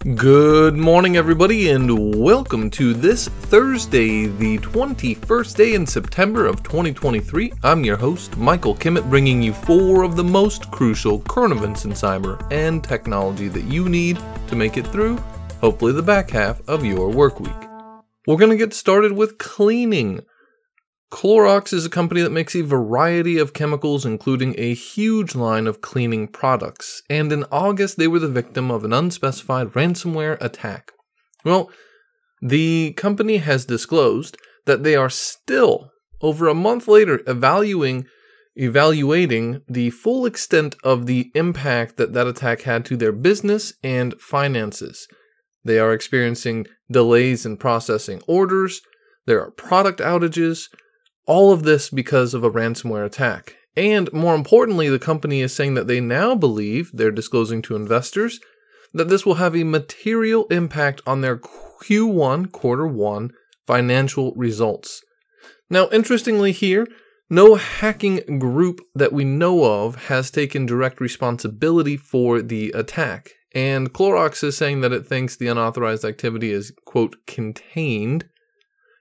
Good morning, everybody, and welcome to this Thursday, the 21st day in September of 2023. I'm your host, Michael Kimmett, bringing you four of the most crucial current events in cyber and technology that you need to make it through, hopefully, the back half of your work week. We're going to get started with cleaning. Clorox is a company that makes a variety of chemicals, including a huge line of cleaning products, and in August they were the victim of an unspecified ransomware attack. Well, the company has disclosed that they are still, over a month later, evaluating evaluating the full extent of the impact that that attack had to their business and finances. They are experiencing delays in processing orders, there are product outages, all of this because of a ransomware attack. And more importantly, the company is saying that they now believe, they're disclosing to investors, that this will have a material impact on their Q1, quarter one financial results. Now, interestingly, here, no hacking group that we know of has taken direct responsibility for the attack. And Clorox is saying that it thinks the unauthorized activity is, quote, contained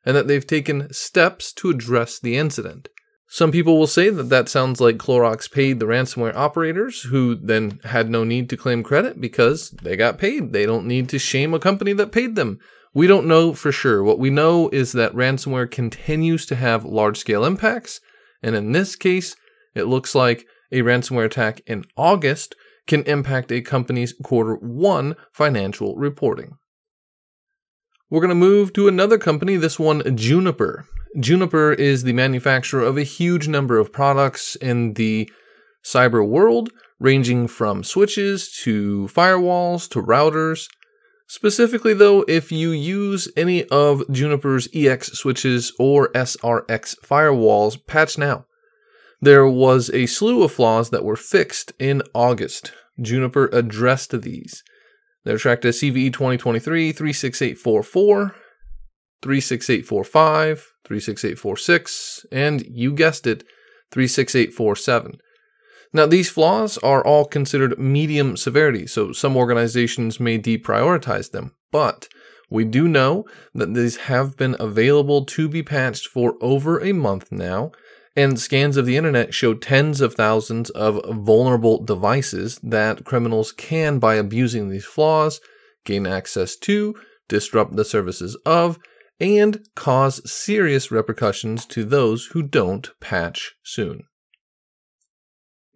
and that they've taken steps to address the incident. Some people will say that that sounds like Clorox paid the ransomware operators, who then had no need to claim credit because they got paid. They don't need to shame a company that paid them. We don't know for sure. What we know is that ransomware continues to have large scale impacts, and in this case, it looks like a ransomware attack in August can impact a company's quarter one financial reporting. We're going to move to another company, this one, Juniper. Juniper is the manufacturer of a huge number of products in the cyber world, ranging from switches to firewalls to routers. Specifically, though, if you use any of Juniper's EX switches or SRX firewalls, patch now. There was a slew of flaws that were fixed in August. Juniper addressed these. They're tracked as CVE 2023 36844, 36845, 36846, and you guessed it, 36847. Now, these flaws are all considered medium severity, so some organizations may deprioritize them, but we do know that these have been available to be patched for over a month now, and scans of the internet show tens of thousands of vulnerable devices that criminals can, by abusing these flaws, gain access to, disrupt the services of, and cause serious repercussions to those who don't patch soon.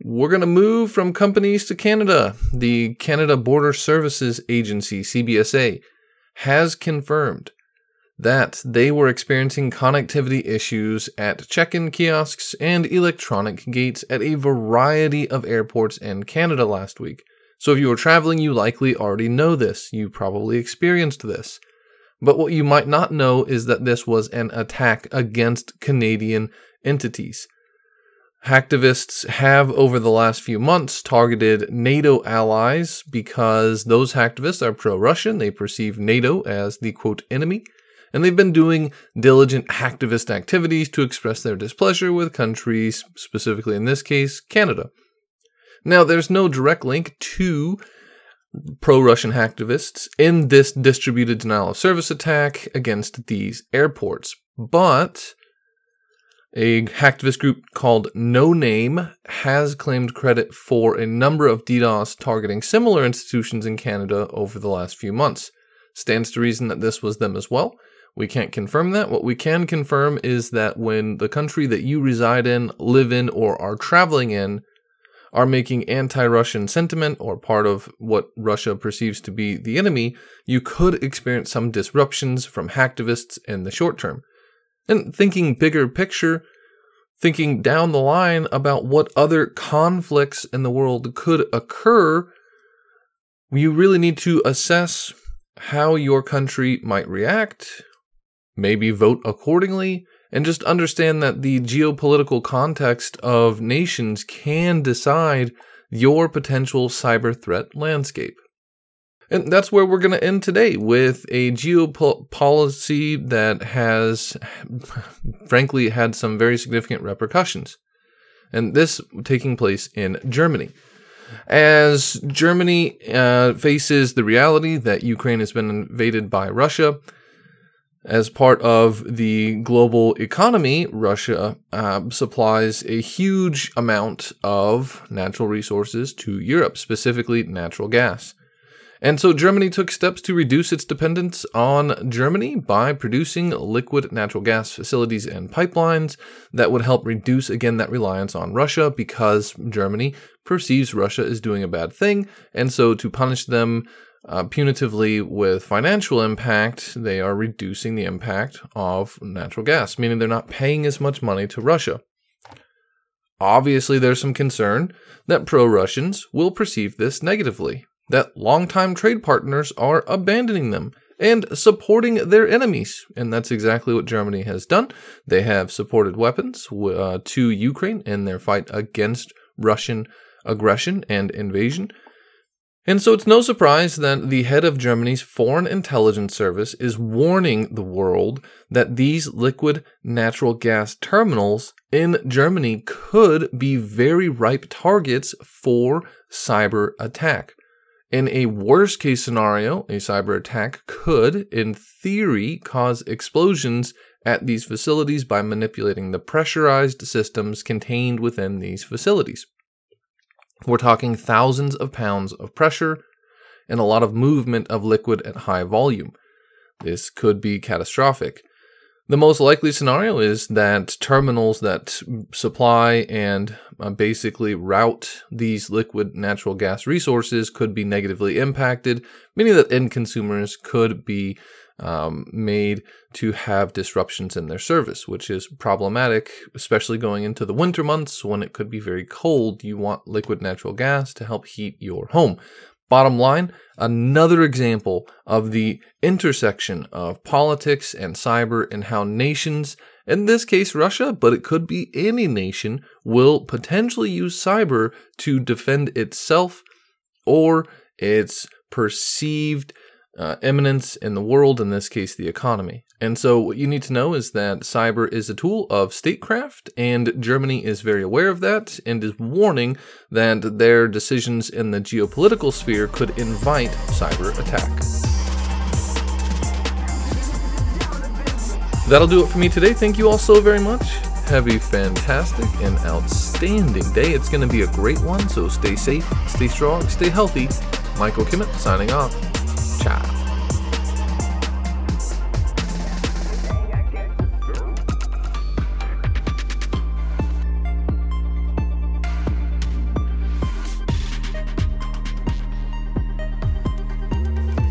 We're going to move from companies to Canada. The Canada Border Services Agency, CBSA, has confirmed that they were experiencing connectivity issues at check in kiosks and electronic gates at a variety of airports in Canada last week. So if you were traveling, you likely already know this. You probably experienced this. But what you might not know is that this was an attack against Canadian entities. Hacktivists have, over the last few months, targeted NATO allies because those hacktivists are pro Russian. They perceive NATO as the quote enemy and they've been doing diligent hacktivist activities to express their displeasure with countries, specifically in this case, Canada. Now, there's no direct link to pro Russian hacktivists in this distributed denial of service attack against these airports, but a hacktivist group called No Name has claimed credit for a number of DDoS targeting similar institutions in Canada over the last few months. Stands to reason that this was them as well. We can't confirm that. What we can confirm is that when the country that you reside in, live in, or are traveling in are making anti Russian sentiment or part of what Russia perceives to be the enemy, you could experience some disruptions from hacktivists in the short term. And thinking bigger picture, thinking down the line about what other conflicts in the world could occur, you really need to assess how your country might react, maybe vote accordingly, and just understand that the geopolitical context of nations can decide your potential cyber threat landscape. And that's where we're going to end today with a geopolicy that has, frankly, had some very significant repercussions. And this taking place in Germany. As Germany uh, faces the reality that Ukraine has been invaded by Russia, as part of the global economy, Russia uh, supplies a huge amount of natural resources to Europe, specifically natural gas. And so Germany took steps to reduce its dependence on Germany by producing liquid natural gas facilities and pipelines that would help reduce again that reliance on Russia because Germany perceives Russia is doing a bad thing. And so to punish them uh, punitively with financial impact, they are reducing the impact of natural gas, meaning they're not paying as much money to Russia. Obviously, there's some concern that pro Russians will perceive this negatively that longtime trade partners are abandoning them and supporting their enemies. And that's exactly what Germany has done. They have supported weapons uh, to Ukraine in their fight against Russian aggression and invasion. And so it's no surprise that the head of Germany's Foreign Intelligence Service is warning the world that these liquid natural gas terminals in Germany could be very ripe targets for cyber attack. In a worst case scenario, a cyber attack could, in theory, cause explosions at these facilities by manipulating the pressurized systems contained within these facilities. We're talking thousands of pounds of pressure and a lot of movement of liquid at high volume. This could be catastrophic. The most likely scenario is that terminals that supply and uh, basically route these liquid natural gas resources could be negatively impacted, meaning that end consumers could be um, made to have disruptions in their service, which is problematic, especially going into the winter months when it could be very cold. You want liquid natural gas to help heat your home. Bottom line, another example of the intersection of politics and cyber and how nations, in this case Russia, but it could be any nation, will potentially use cyber to defend itself or its perceived uh, eminence in the world, in this case, the economy. And so, what you need to know is that cyber is a tool of statecraft, and Germany is very aware of that and is warning that their decisions in the geopolitical sphere could invite cyber attack. That'll do it for me today. Thank you all so very much. Have a fantastic and outstanding day. It's going to be a great one, so stay safe, stay strong, stay healthy. Michael Kimmett signing off. Ciao.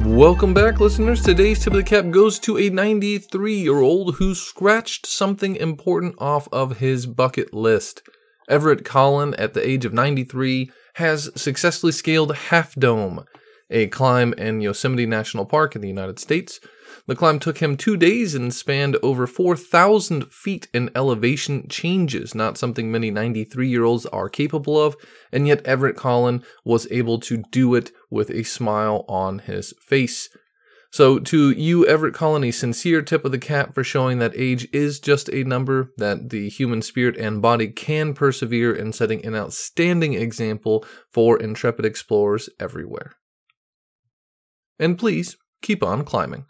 Welcome back, listeners. Today's tip of the cap goes to a 93 year old who scratched something important off of his bucket list. Everett Collin, at the age of 93, has successfully scaled Half Dome, a climb in Yosemite National Park in the United States. The climb took him two days and spanned over 4,000 feet in elevation changes, not something many 93 year olds are capable of, and yet Everett Collin was able to do it with a smile on his face. So, to you, Everett Collin, a sincere tip of the cap for showing that age is just a number, that the human spirit and body can persevere in setting an outstanding example for intrepid explorers everywhere. And please keep on climbing.